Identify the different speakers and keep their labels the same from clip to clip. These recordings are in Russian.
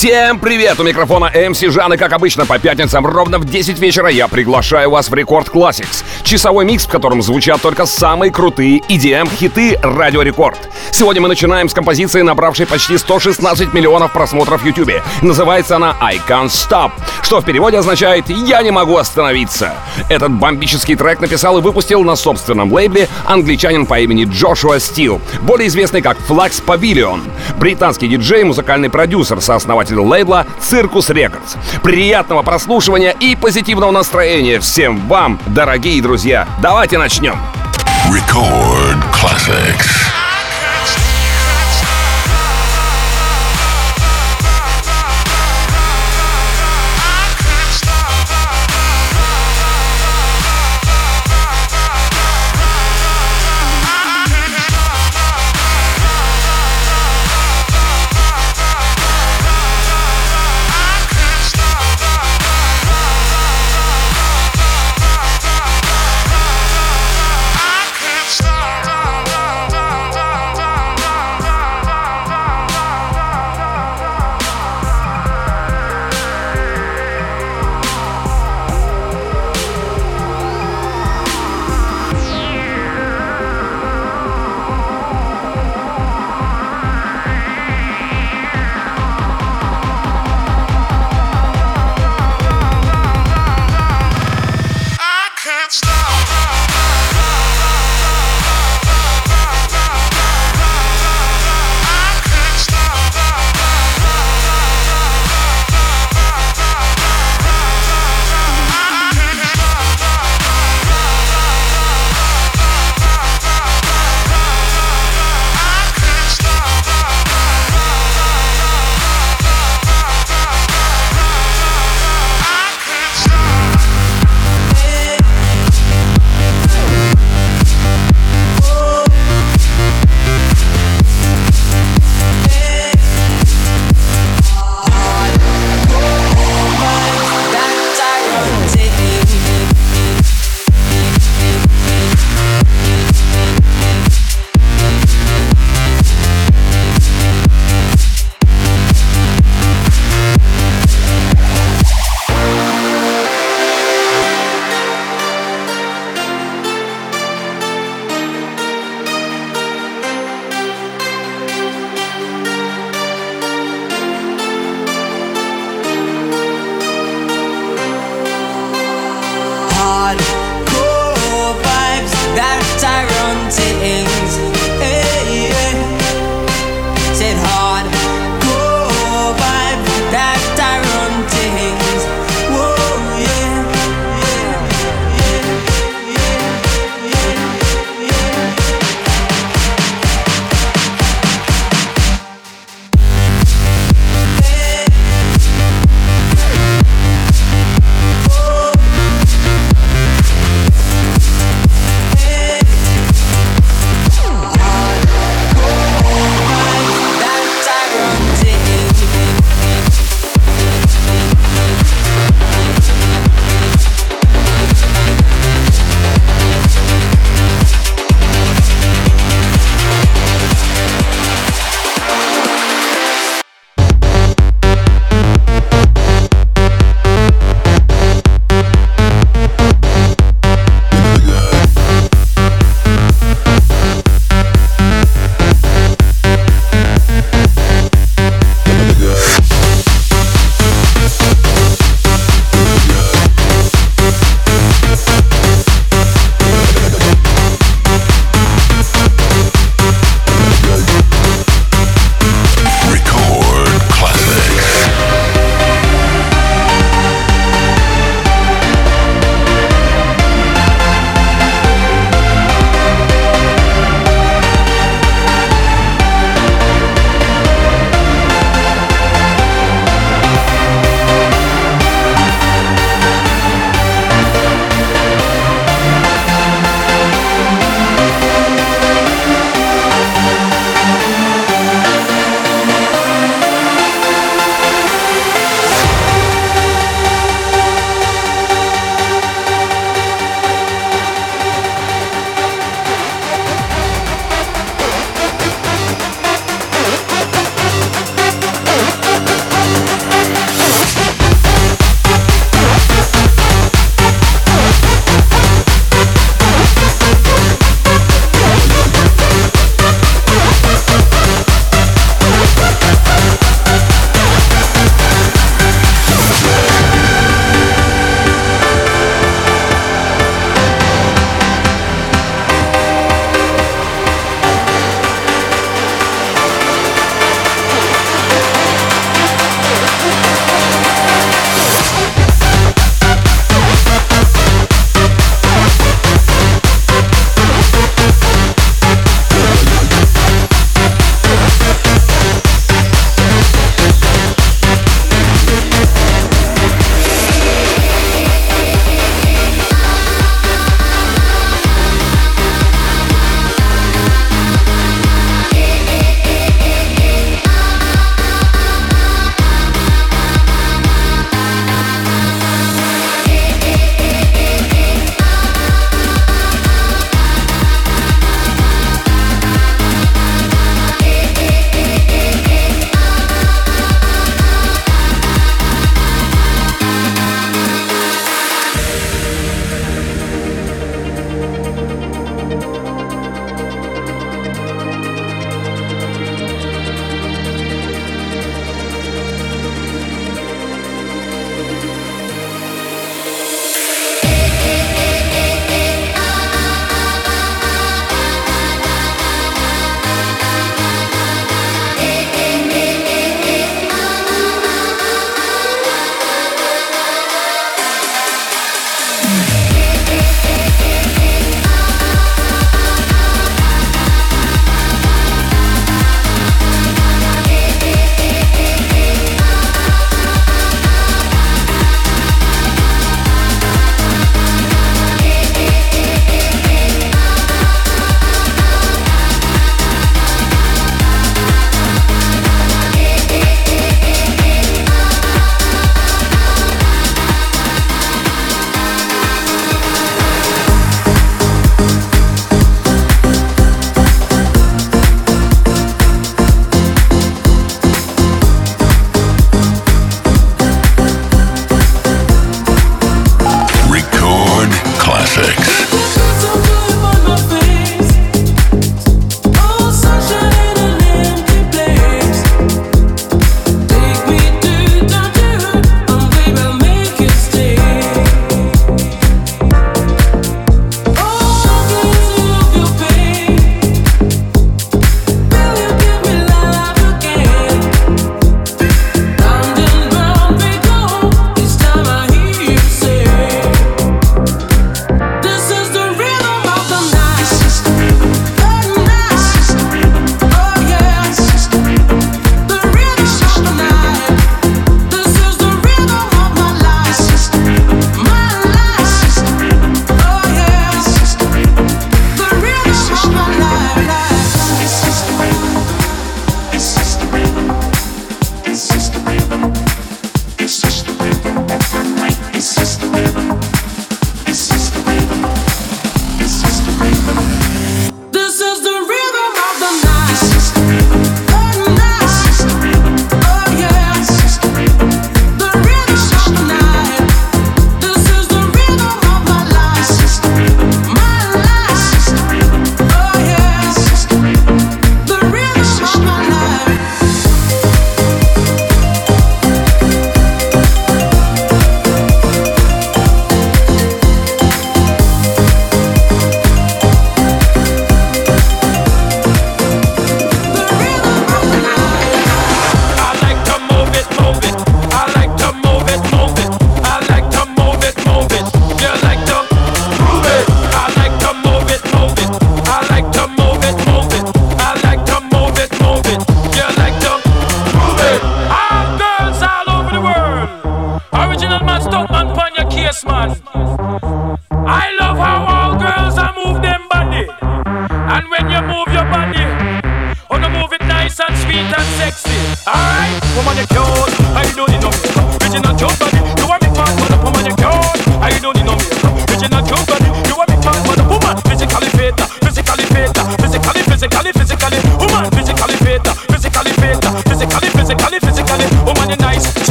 Speaker 1: Всем привет! У микрофона MC Жан, и как обычно по пятницам ровно в 10 вечера я приглашаю вас в Record Classix. Часовой микс, в котором звучат только самые крутые EDM-хиты Радио Рекорд. Сегодня мы начинаем с композиции, набравшей почти 116 миллионов просмотров в YouTube. Называется она I Can't Stop, что в переводе означает «Я не могу остановиться». Этот бомбический трек написал и выпустил на собственном лейбле англичанин по имени Джошуа Стил, более известный как Flax Pavilion. Британский диджей, музыкальный продюсер, сооснователь лейбла Circus Records. Приятного прослушивания и позитивного настроения всем вам, дорогие друзья. Давайте начнем.
Speaker 2: Record Classics.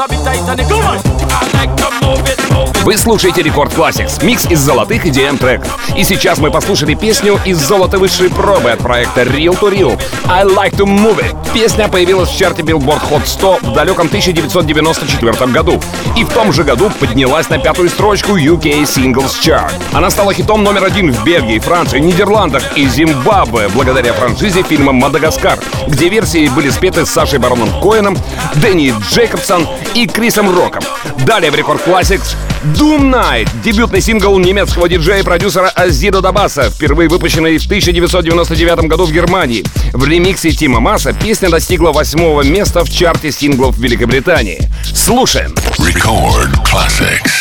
Speaker 3: a bit tight on the
Speaker 1: Вы слушаете Рекорд Classics, микс из золотых EDM треков. И сейчас мы послушали песню из золота высшей пробы от проекта Real to Real. I Like to Move It. Песня появилась в чарте Billboard Hot 100 в далеком 1994 году. И в том же году поднялась на пятую строчку UK Singles Chart. Она стала хитом номер один в Бельгии, Франции, Нидерландах и Зимбабве благодаря франшизе фильма «Мадагаскар», где версии были спеты с Сашей Бароном Коэном, Дэнни Джейкобсон и Крисом Роком. Далее в Рекорд Classics Doom Night — дебютный сингл немецкого диджея и продюсера Азидо Дабаса, впервые выпущенный в 1999 году в Германии. В ремиксе Тима Масса песня достигла восьмого места в чарте синглов Великобритании. Слушаем.
Speaker 4: Record Classics.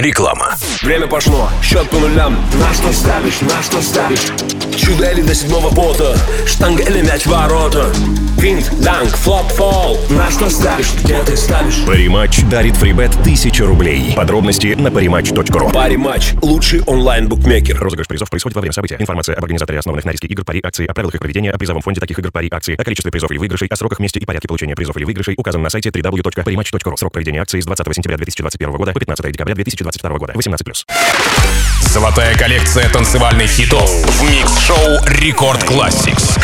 Speaker 5: Реклама.
Speaker 6: Время пошло, счет по нулям. На что ставишь, на что ставишь Чудо или до седьмого пота Штанга или мяч в ворота Винт, данк, флоп, фол На что ставишь, где ты ставишь
Speaker 7: Париматч дарит фрибет 1000 рублей. Подробности на parimatch.ru.
Speaker 6: Пари-матч. Лучший онлайн-букмекер.
Speaker 7: Розыгрыш призов происходит во время события. Информация об организаторе основанных на риске игр пари акции, о правилах их проведения, о призовом фонде таких игр пари акции, о количестве призов или выигрышей, о сроках, месте и порядке получения призов или выигрышей указан на сайте www.parimatch.ru. Срок проведения акции с 20 сентября 2021 года по 15 декабря 2022 года. 18+.
Speaker 5: Золотая коллекция танцевальных хитов в микс-шоу Рекорд Classics.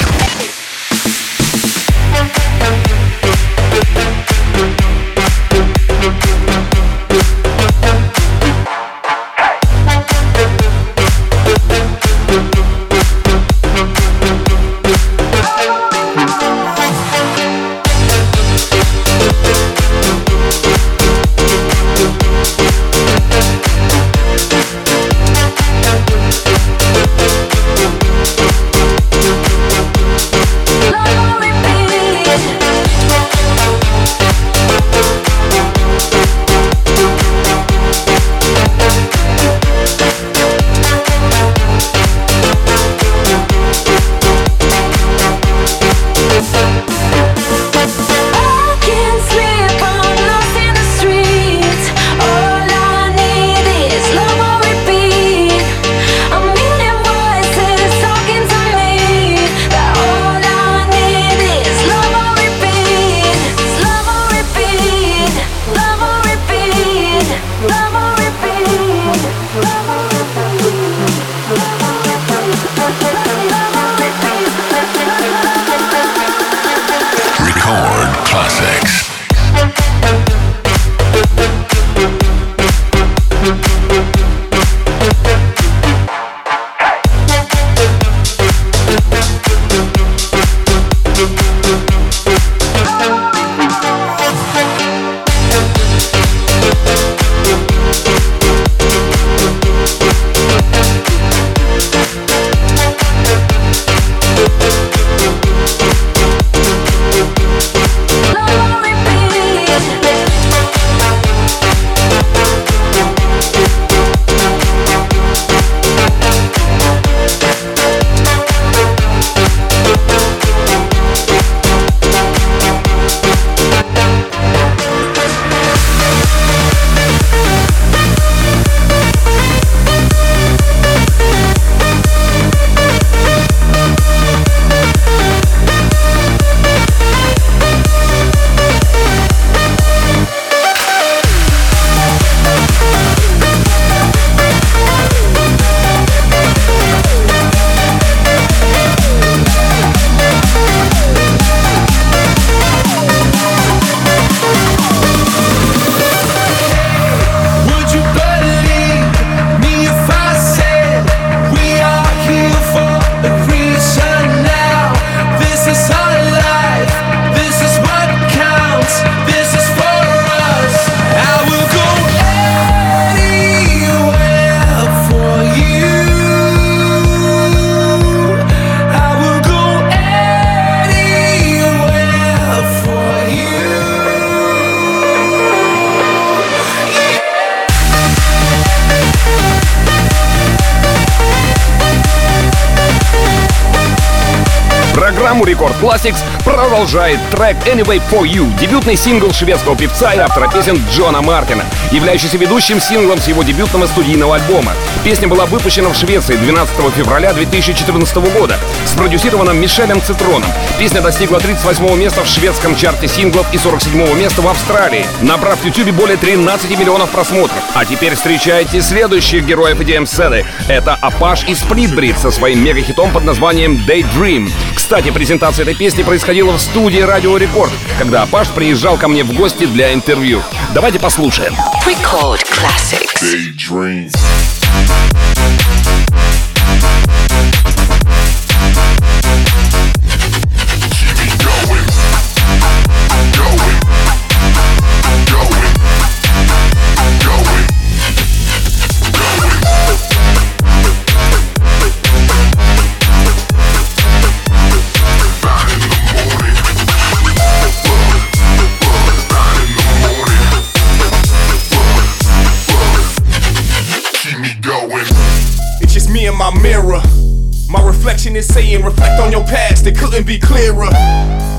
Speaker 1: Программу Рекорд Classics продолжает трек Anyway For You, дебютный сингл шведского певца и автора песен Джона Мартина, являющийся ведущим синглом с его дебютного студийного альбома. Песня была выпущена в Швеции 12 февраля 2014 года, спродюсирована Мишелем Цитроном. Песня достигла 38 места в шведском чарте синглов и 47 места в Австралии, набрав в YouTube более 13 миллионов просмотров. А теперь встречайте следующих героев EDM-сцены. Это Апаш и Сплитбрид со своим мегахитом под названием Daydream. Кстати, презентация этой песни происходила в студии Радио Рекорд, когда Апаш приезжал ко мне в гости для интервью. Давайте послушаем.
Speaker 8: Record Classics.
Speaker 4: Daydream.
Speaker 9: Saying is saying, reflect on your past, it couldn't be clearer.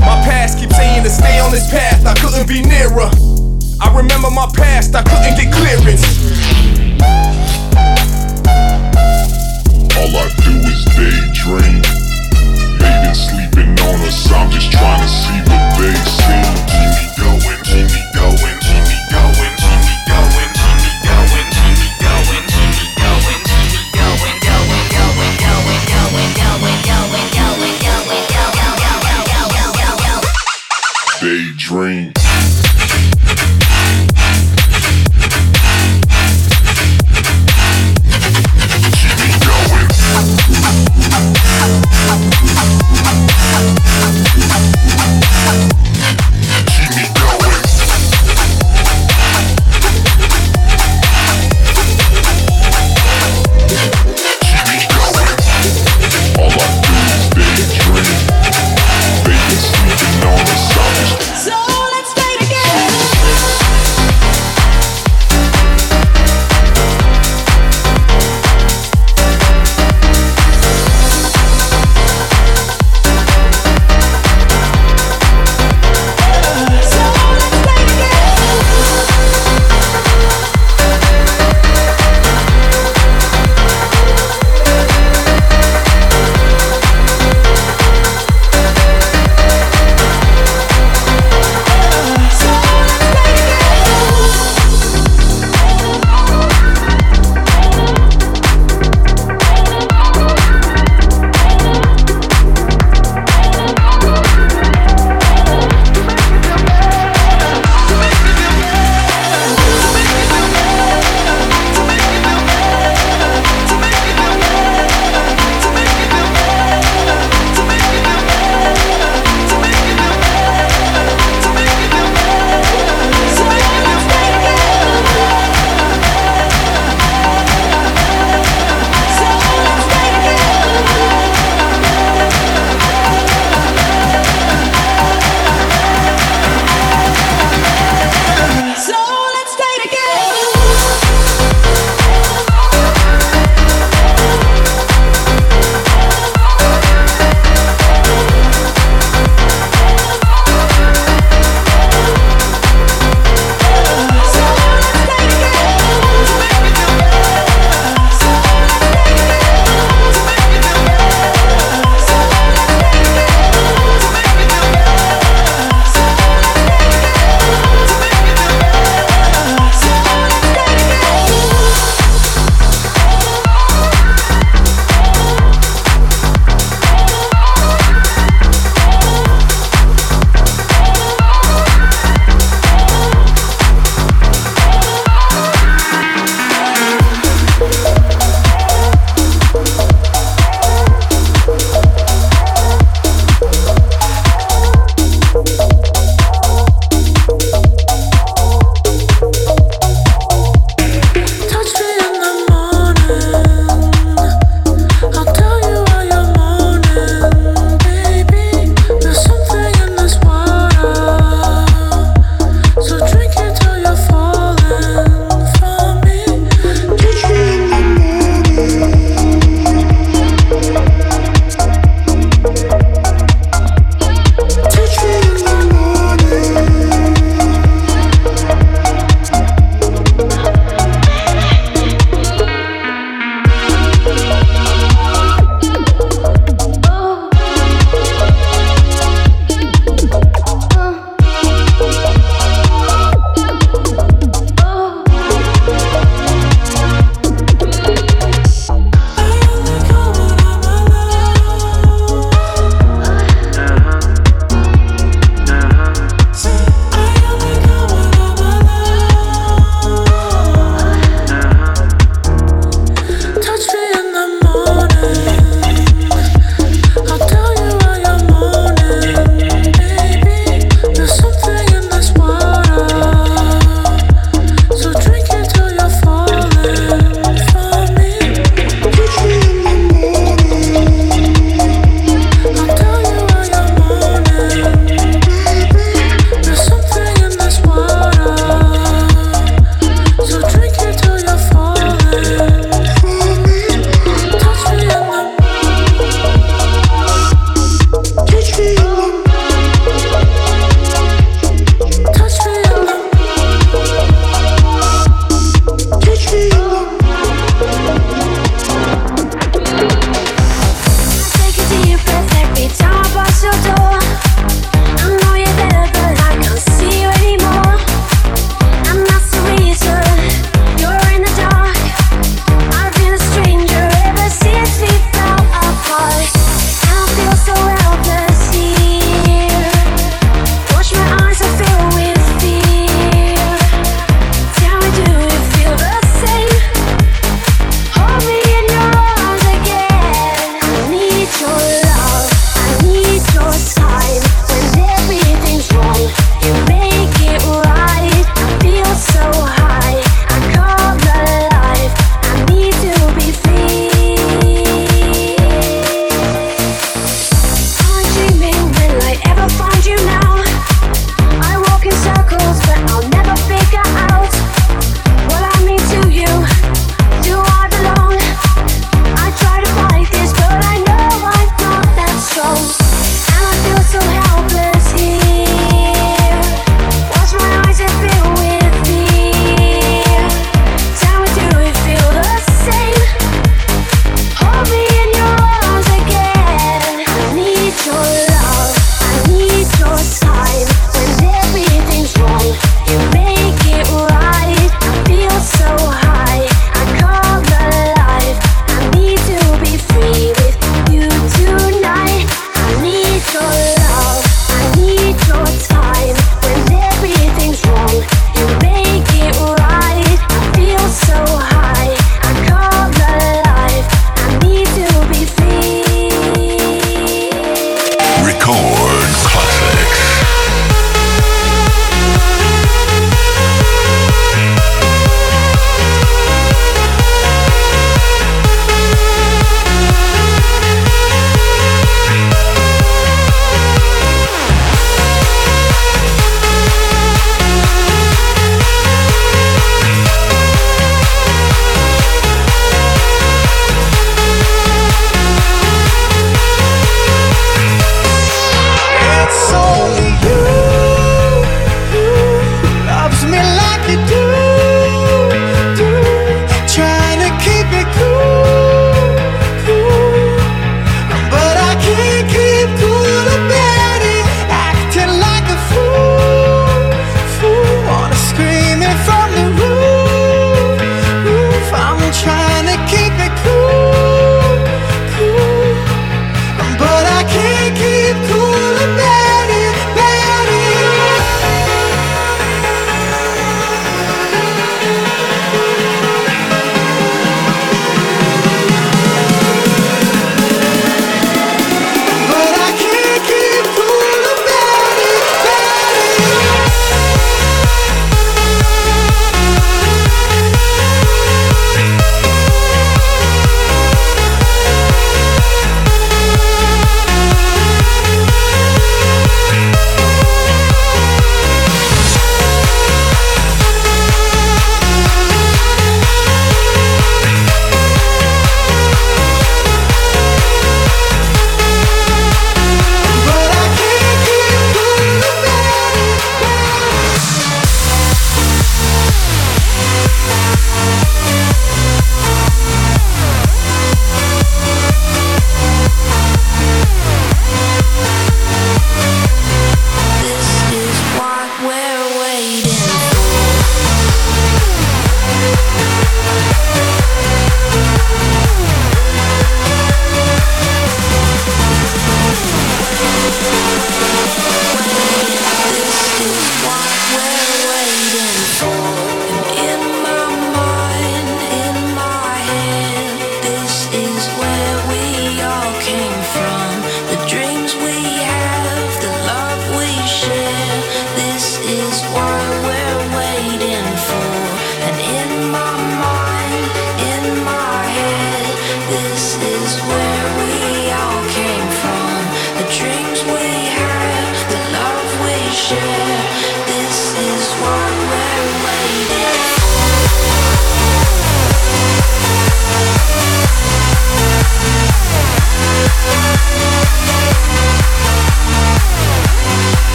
Speaker 9: My past keeps saying to stay on this path, I couldn't be nearer. I remember my past, I couldn't get clearance.
Speaker 10: All I do is daydream. They been sleeping on us, I'm just trying to see what they see.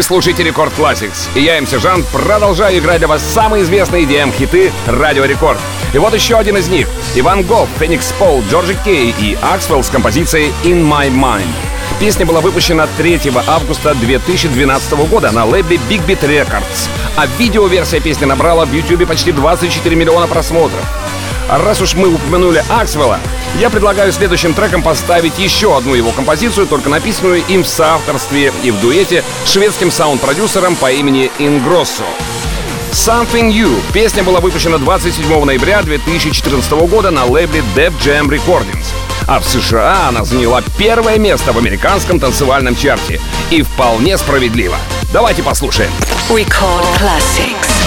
Speaker 1: Вы слушаете Рекорд Classics, и я, MC Жан, продолжаю играть для вас самые известные EDM-хиты Радио Рекорд. И вот еще один из них. Ivan Gough, Feenixpawl, Georgi Kay и Аксвелл с композицией «In My Mind». Песня была выпущена 3 августа 2012 года на лейбле Big Beat Records, а видеоверсия песни набрала в YouTube почти 24 миллиона просмотров. А раз уж мы упомянули Аксвелла, я предлагаю следующим треком поставить еще одну его композицию, только написанную им в соавторстве и в дуэте с шведским саунд-продюсером по имени Ингроссо. Something You. Песня была выпущена 27 ноября 2014 года на лейбле Def Jam Recordings. А в США она заняла первое место в американском танцевальном чарте. И вполне справедливо. Давайте послушаем.
Speaker 8: Record classics.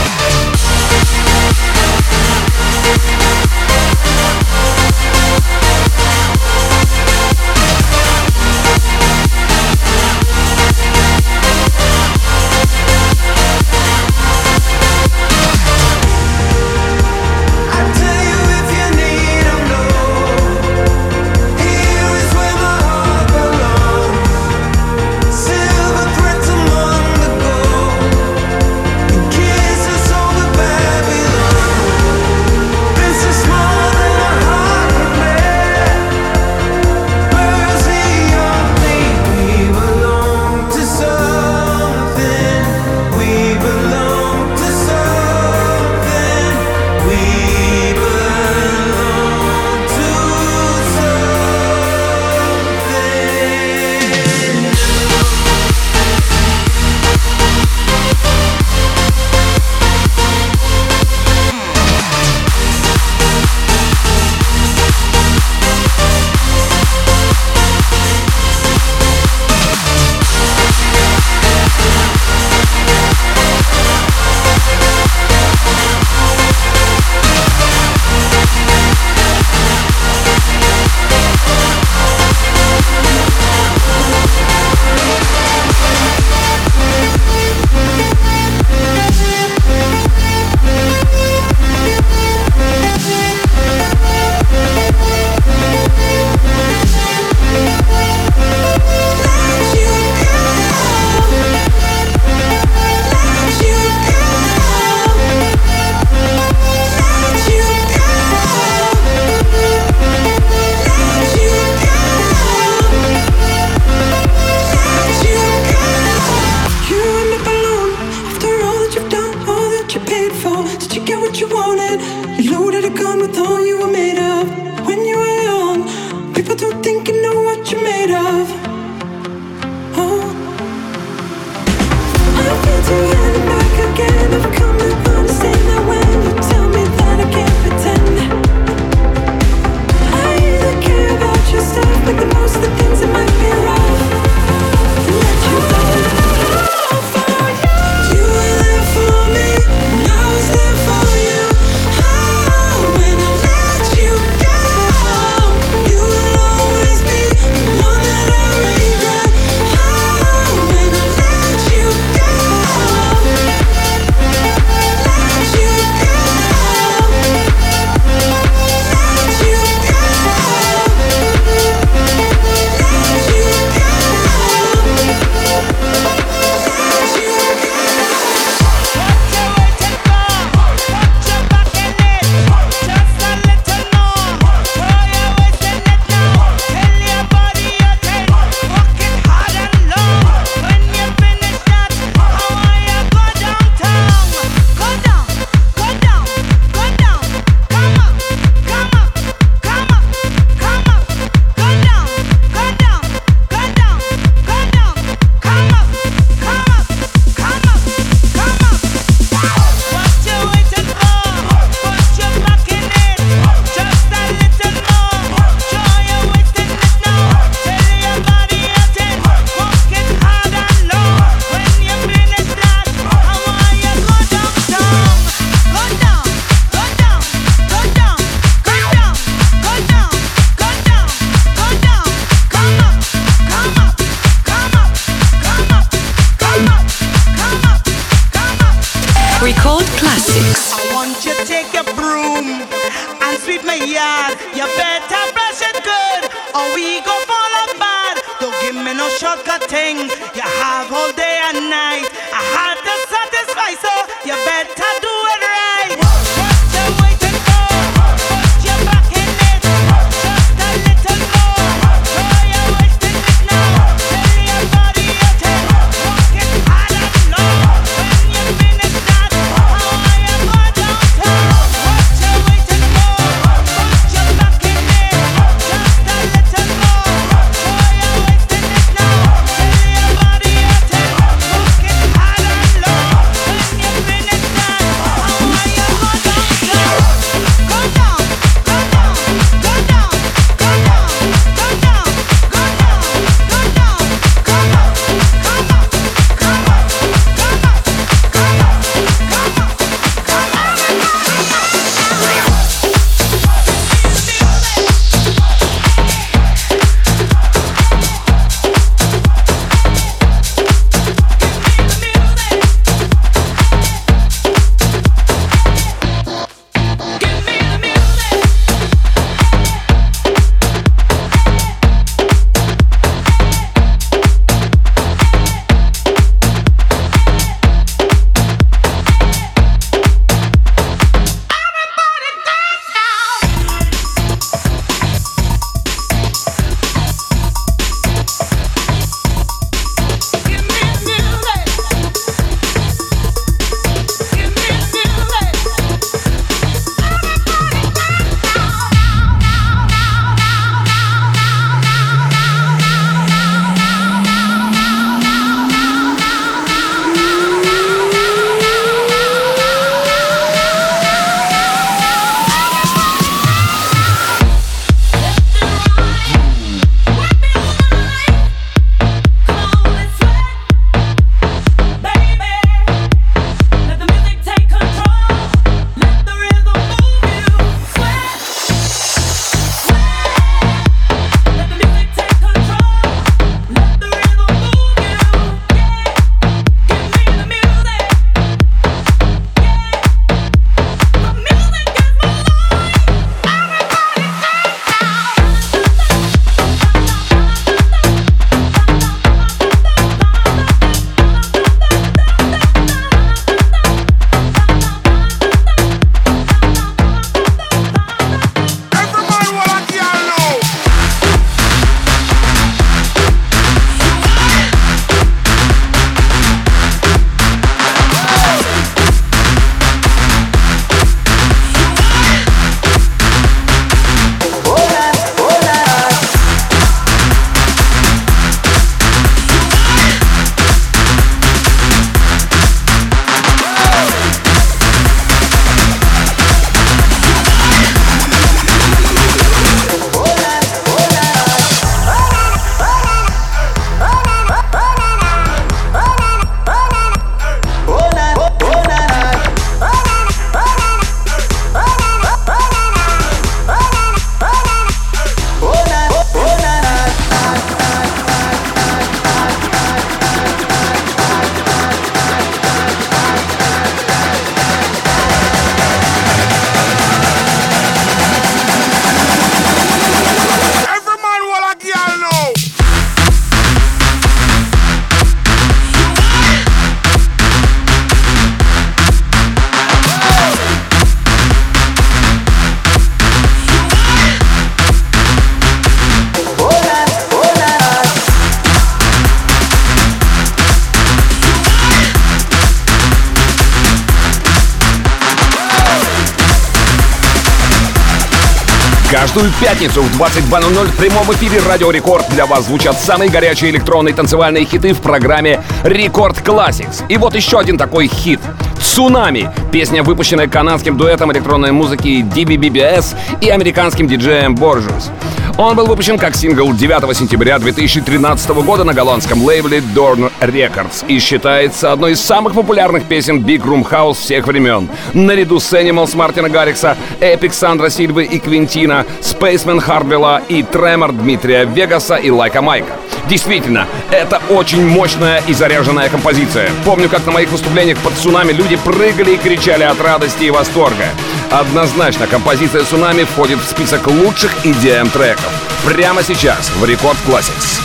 Speaker 1: Каждую пятницу в 22.00 в прямом эфире Радио Рекорд для вас звучат самые горячие электронные танцевальные хиты в программе Рекорд Classics. И вот еще один такой хит. «Цунами» — песня, выпущенная канадским дуэтом электронной музыки DVBBS и американским диджеем Borgeous. Он был выпущен как сингл 9 сентября 2013 года на голландском лейбле Doorn Records и считается одной из самых популярных песен Big Room House всех времен. Наряду с Animals Мартина Гаррикса, Epic Сандра Сильвы и Квинтина, Spaceman Хардвелла и Tremor Дмитрия Вегаса и Лайка Майка. Действительно, это очень мощная и заряженная композиция. Помню, как на моих выступлениях под цунами люди прыгали и кричали от радости и восторга. Однозначно, композиция «Цунами» входит в список лучших EDM треков. Прямо сейчас в Рекорд Classics.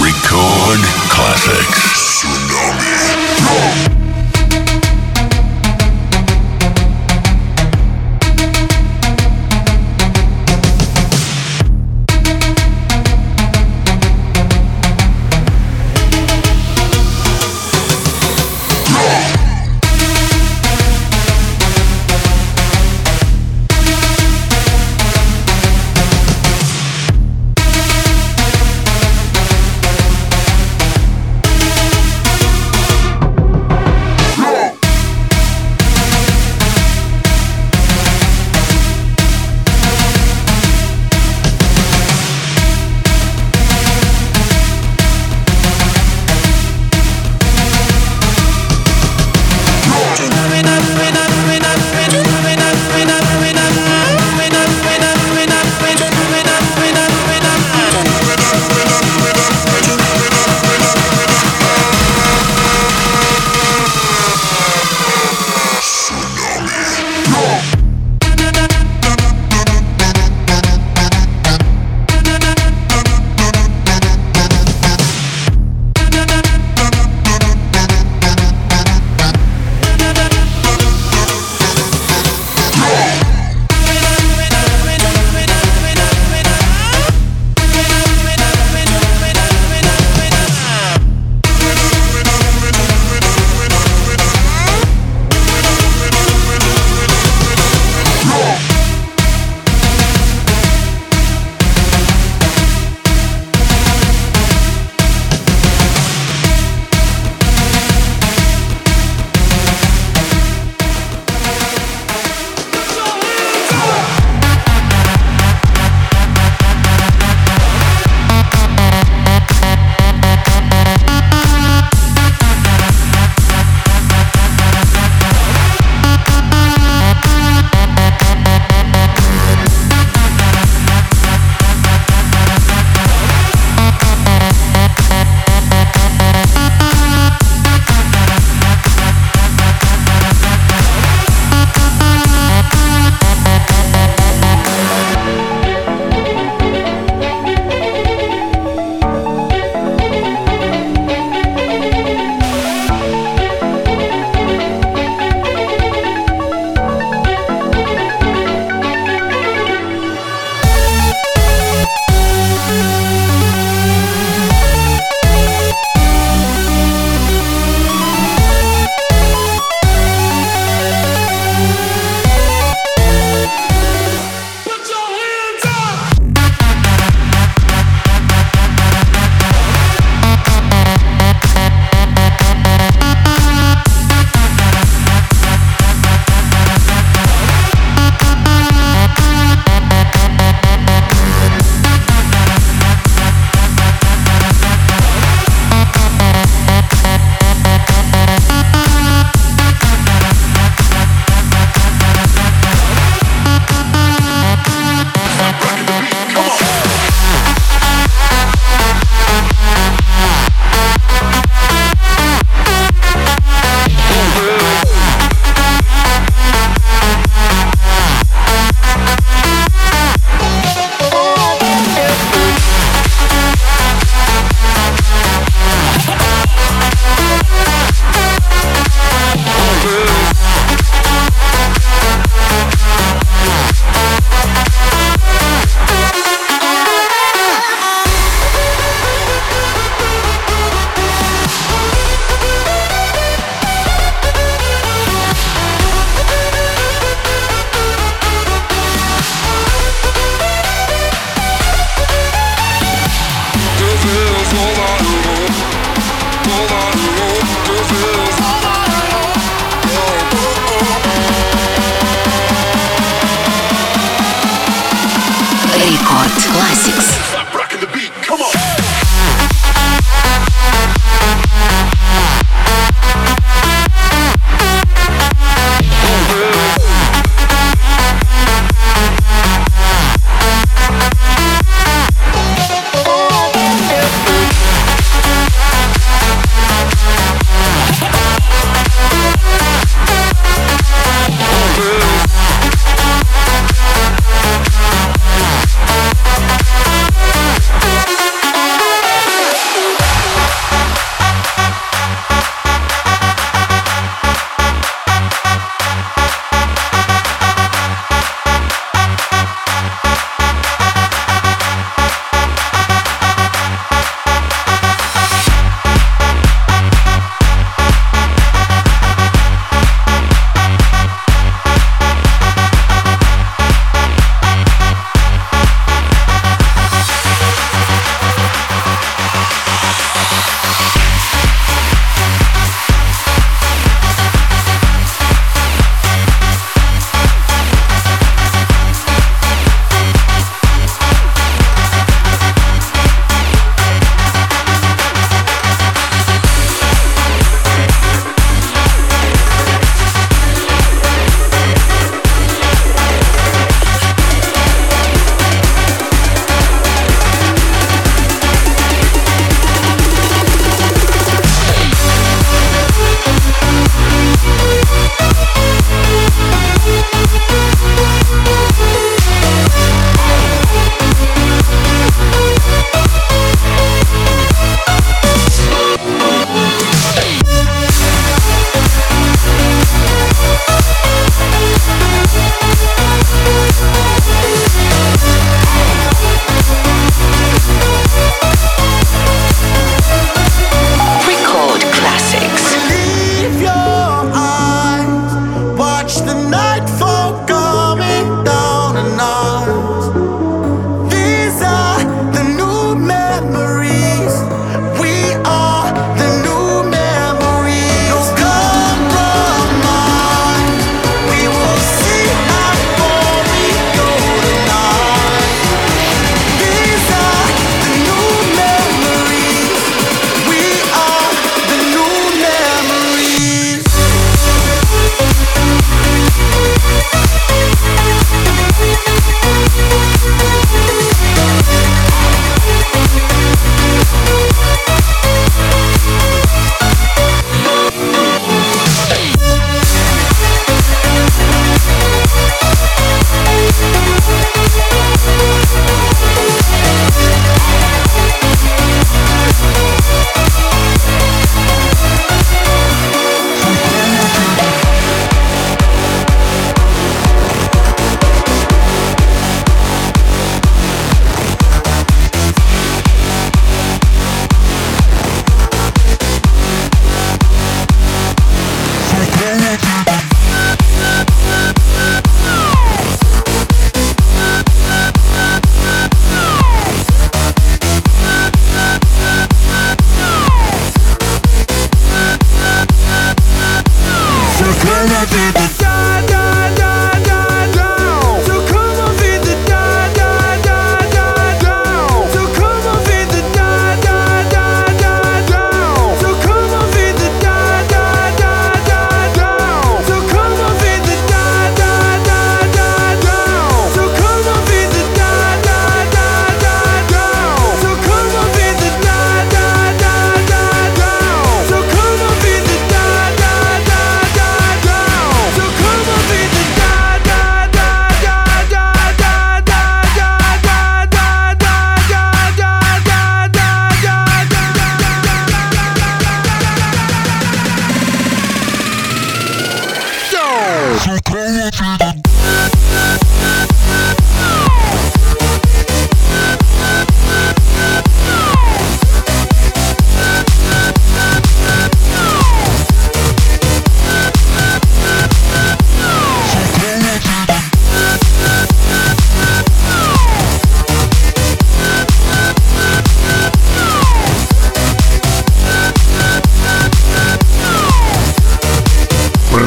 Speaker 4: Record Classics. Tsunami.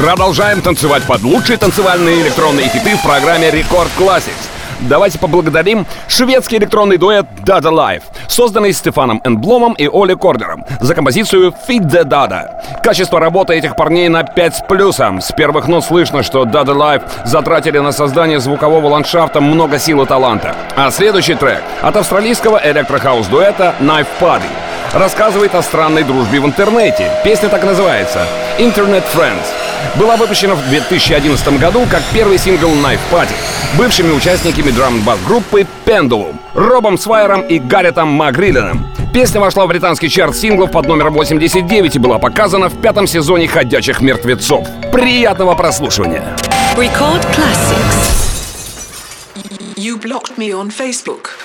Speaker 1: Продолжаем танцевать под лучшие танцевальные электронные хиты в программе Рекорд Classics. Давайте поблагодарим шведский электронный дуэт Dada Life, созданный Стефаном Энбломом и Оли Кордером за композицию Feed the Dada. Качество работы этих парней на 5 с плюсом. С первых нот слышно, что Dada Life затратили на создание звукового ландшафта много сил и таланта. А следующий трек от австралийского электрохаус-дуэта Knife Party рассказывает о странной дружбе в интернете. Песня так называется «Internet Friends». Была выпущена в 2011 году как первый сингл Knife Party бывшими участниками драм-бас группы Pendulum, Робом Свайером и Гарретом Макриллином. Песня вошла в британский чарт синглов под номером 89 и была показана в пятом сезоне «Ходячих мертвецов». Приятного прослушивания!
Speaker 8: Record Classics.
Speaker 11: You blocked me on Facebook,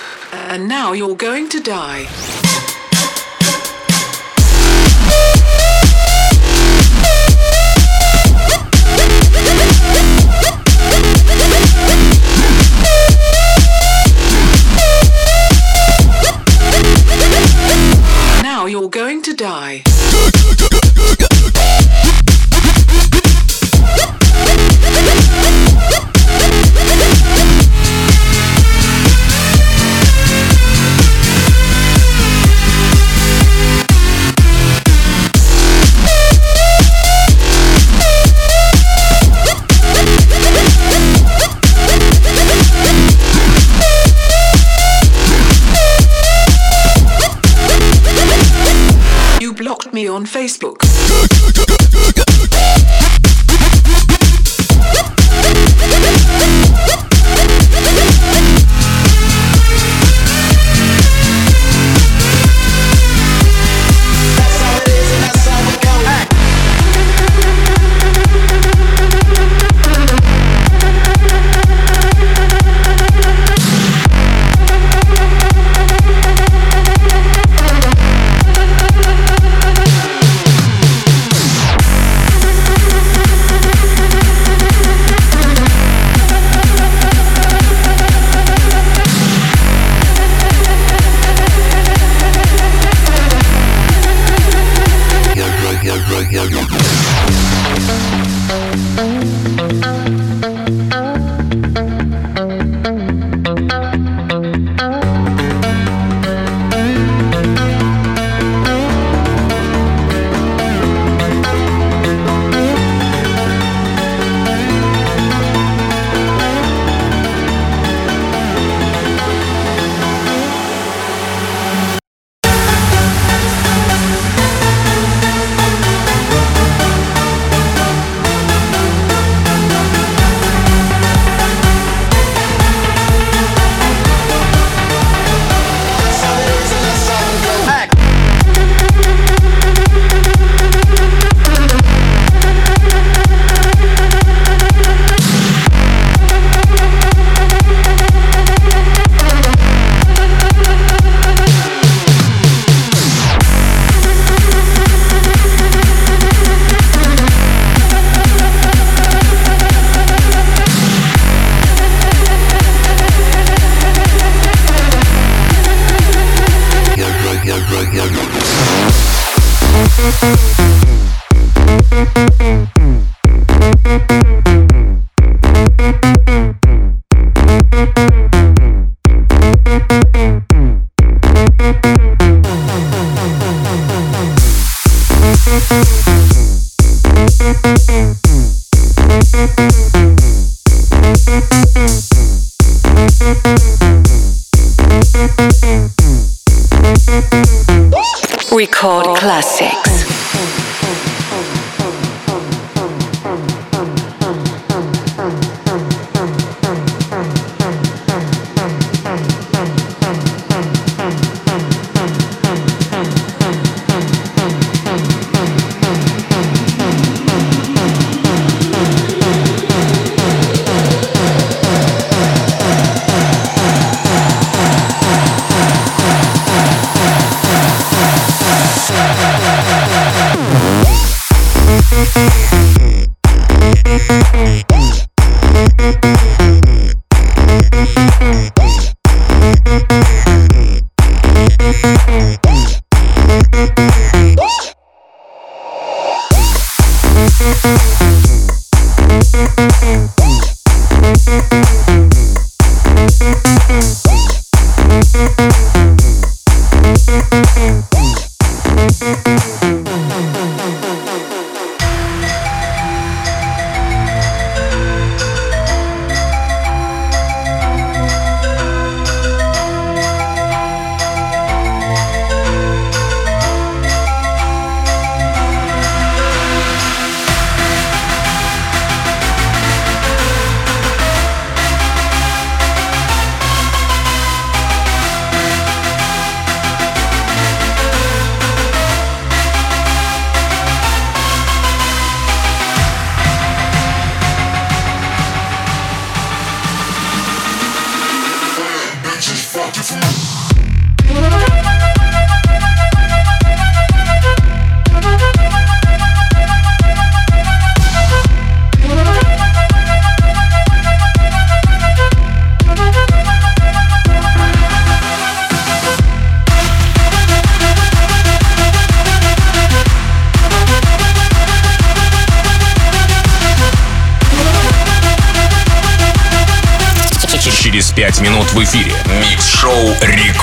Speaker 11: and now you're going to die. You're going to die.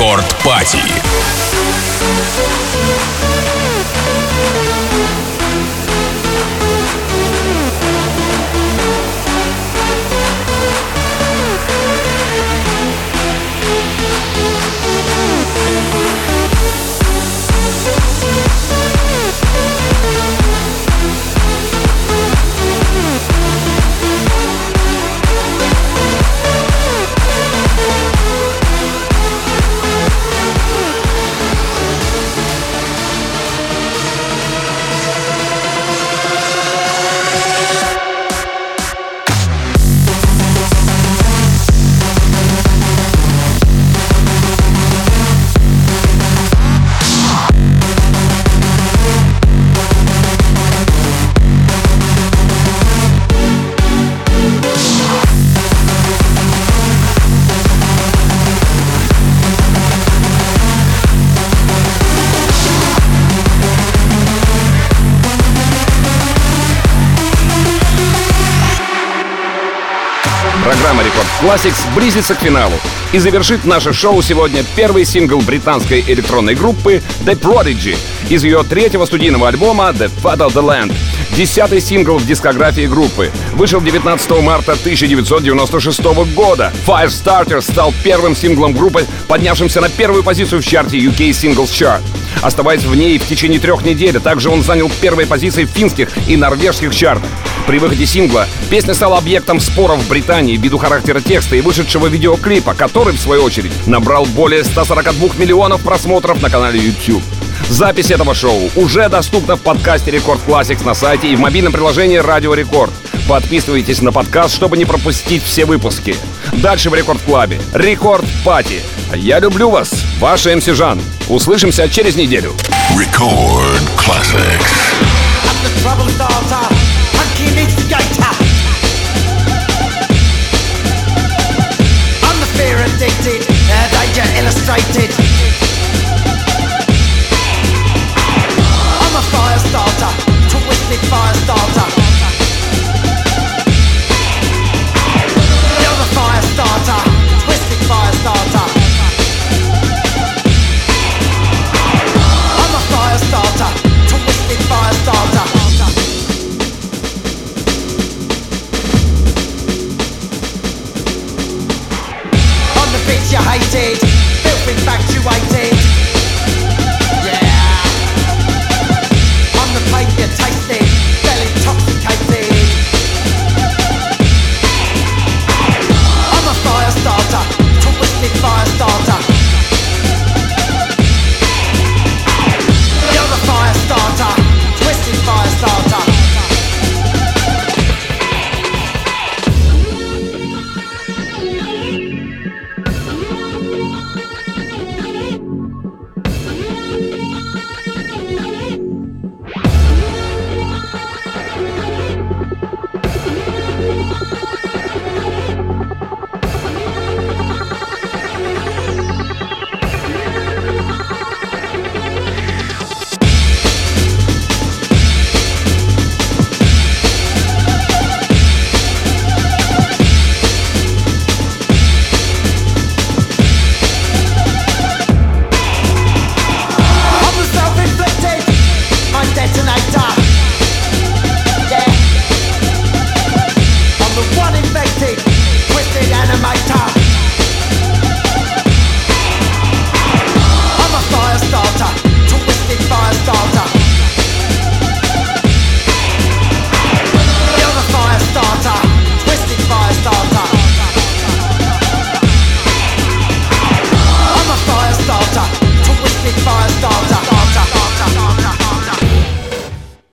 Speaker 5: «Рекорд Пати».
Speaker 1: Classics близится к финалу. И завершит наше шоу сегодня первый сингл британской электронной группы The Prodigy из ее третьего студийного альбома The Fatal the Land. Десятый сингл в дискографии группы. Вышел 19 марта 1996 года. Firestarter стал первым синглом группы, поднявшимся на первую позицию в чарте UK Singles Chart. Оставаясь в ней в течение трех недель, также он занял первые позиции в финских и норвежских чартах. При выходе сингла песня стала объектом споров в Британии ввиду характера текста и вышедшего видеоклипа, который, в свою очередь, набрал более 142 миллионов просмотров на канале YouTube. Запись этого шоу уже доступна в подкасте Рекорд Classics на сайте и в мобильном приложении Радио Рекорд. Подписывайтесь на подкаст, чтобы не пропустить все выпуски. Дальше в Рекорд Клабе. Рекорд Party. Я люблю вас, ваш MC Жан. Услышимся через неделю.
Speaker 4: Record classics.
Speaker 12: I'm the fear addicted, danger illustrated. I'm a fire starter, twisted fire starter.